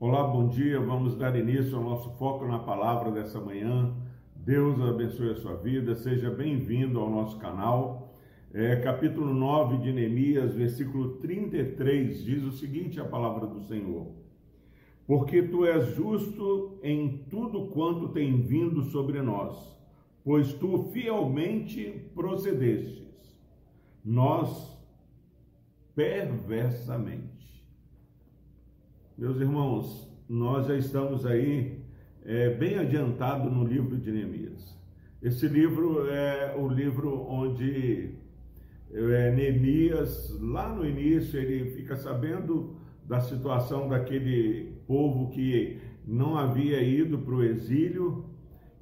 Olá, bom dia. Vamos dar início ao nosso foco na palavra dessa manhã. Deus abençoe a sua vida. Seja bem-vindo ao nosso canal. É, capítulo 9 de Neemias, versículo 33, diz o seguinte: a palavra do Senhor. Porque tu és justo em tudo quanto tem vindo sobre nós, pois tu fielmente procedestes, nós perversamente. Meus irmãos, nós já estamos aí é, bem adiantado no livro de Neemias. Esse livro é o livro onde é, Neemias, lá no início, ele fica sabendo da situação daquele povo que não havia ido para o exílio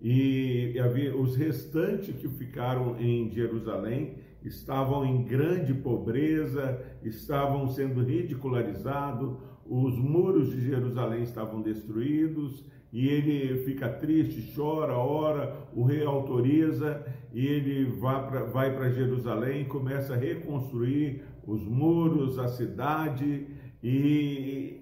e havia os restantes que ficaram em Jerusalém estavam em grande pobreza, estavam sendo ridicularizados, os muros de Jerusalém estavam destruídos, e ele fica triste, chora, ora, o rei autoriza e ele vai para Jerusalém, começa a reconstruir os muros, a cidade, e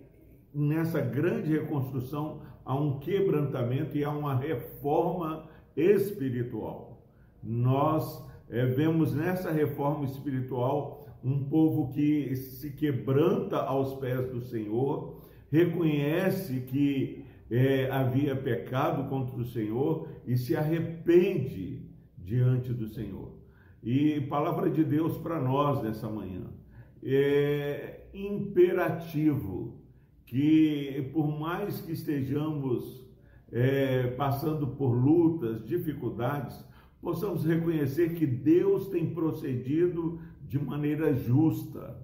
nessa grande reconstrução há um quebrantamento e há uma reforma espiritual. Nós é, vemos nessa reforma espiritual um povo que se quebranta aos pés do Senhor, reconhece que é, havia pecado contra o Senhor e se arrepende diante do Senhor. E palavra de Deus para nós nessa manhã. É imperativo que, por mais que estejamos é, passando por lutas, dificuldades, possamos reconhecer que Deus tem procedido de maneira justa.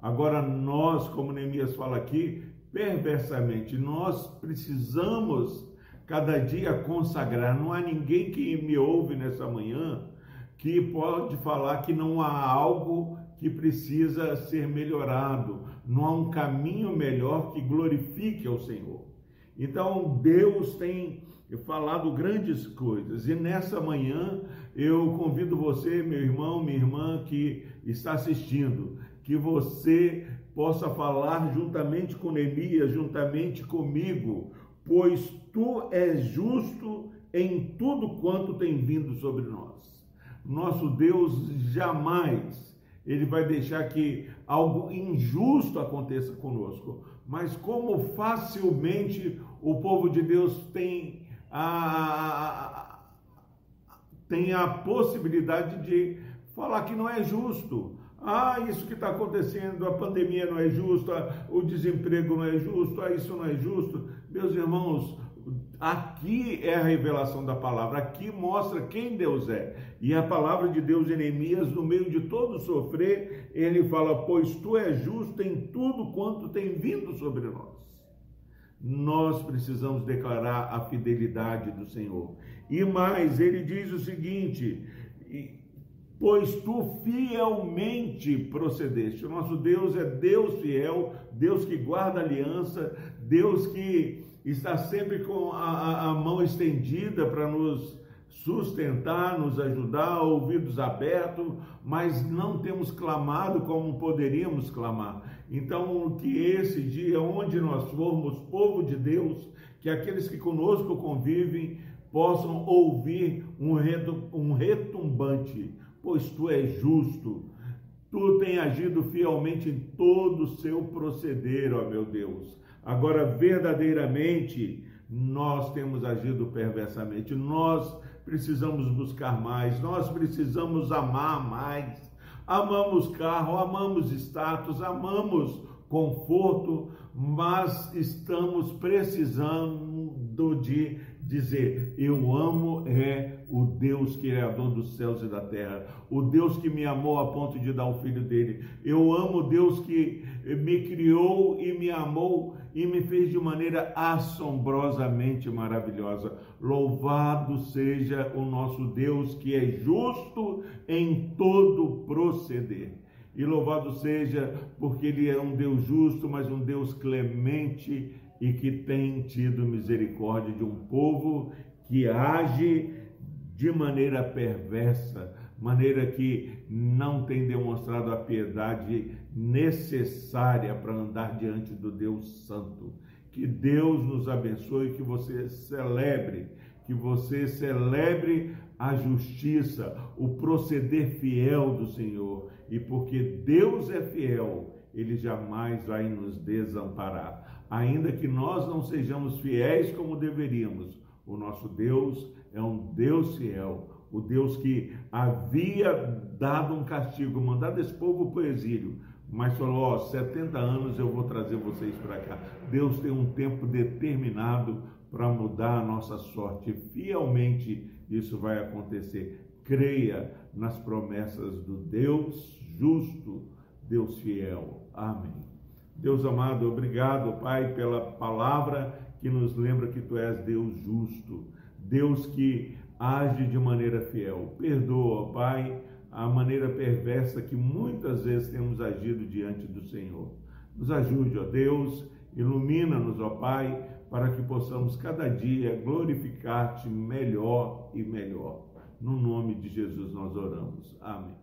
Agora, nós, como Neemias fala aqui, perversamente, nós precisamos cada dia consagrar. Não há ninguém que me ouve nessa manhã que pode falar que não há algo que precisa ser melhorado, não há um caminho melhor que glorifique ao Senhor. Então, Deus tem falado grandes coisas. E nessa manhã eu convido você, meu irmão, minha irmã que está assistindo, que você possa falar juntamente com Neemias, juntamente comigo, pois tu és justo em tudo quanto tem vindo sobre nós. Nosso Deus jamais ele vai deixar que algo injusto aconteça conosco. Mas como facilmente o povo de Deus tem a, tem a possibilidade de falar que não é justo. Ah, isso que está acontecendo, a pandemia não é justa, o desemprego não é justo, ah, isso não é justo. Meus irmãos, aqui é a revelação da palavra, aqui mostra quem Deus é. E a palavra de Deus, Jeremias, no meio de todo sofrer, ele fala: Pois tu és justo em tudo quanto tem vindo sobre nós. Nós precisamos declarar a fidelidade do Senhor. E mais, ele diz o seguinte: pois tu fielmente procedeste. O nosso Deus é Deus fiel, Deus que guarda aliança, Deus que está sempre com a, a mão estendida para nos sustentar, nos ajudar, ouvidos abertos, mas não temos clamado como poderíamos clamar. Então, que esse dia, onde nós formos, povo de Deus, que aqueles que conosco convivem possam ouvir um retumbante, pois tu és justo. Tu tem agido fielmente em todo o seu proceder, ó meu Deus. Agora, verdadeiramente, nós temos agido perversamente. Nós precisamos buscar mais, nós precisamos amar mais. Amamos carro, amamos status, amamos conforto, mas estamos precisando de dizer: Eu amo é Deus criador dos céus e da terra, o Deus que me amou a ponto de dar o filho dele. Eu amo Deus que me criou e me amou e me fez de maneira assombrosamente maravilhosa. Louvado seja o nosso Deus que é justo em todo proceder. E louvado seja porque ele é um Deus justo, mas um Deus clemente e que tem tido misericórdia de um povo que age de maneira perversa, maneira que não tem demonstrado a piedade necessária para andar diante do Deus Santo. Que Deus nos abençoe, que você celebre, que você celebre a justiça, o proceder fiel do Senhor. E porque Deus é fiel, ele jamais vai nos desamparar. Ainda que nós não sejamos fiéis como deveríamos, o nosso Deus é um Deus fiel, o Deus que havia dado um castigo, mandado esse povo para o exílio, mas falou: ó, 70 anos eu vou trazer vocês para cá. Deus tem um tempo determinado para mudar a nossa sorte. Fielmente isso vai acontecer. Creia nas promessas do Deus justo, Deus fiel. Amém. Deus amado, obrigado, Pai, pela palavra que nos lembra que tu és Deus justo, Deus que age de maneira fiel. Perdoa, Pai, a maneira perversa que muitas vezes temos agido diante do Senhor. Nos ajude, ó Deus, ilumina-nos, ó Pai, para que possamos cada dia glorificar-te melhor e melhor. No nome de Jesus nós oramos. Amém.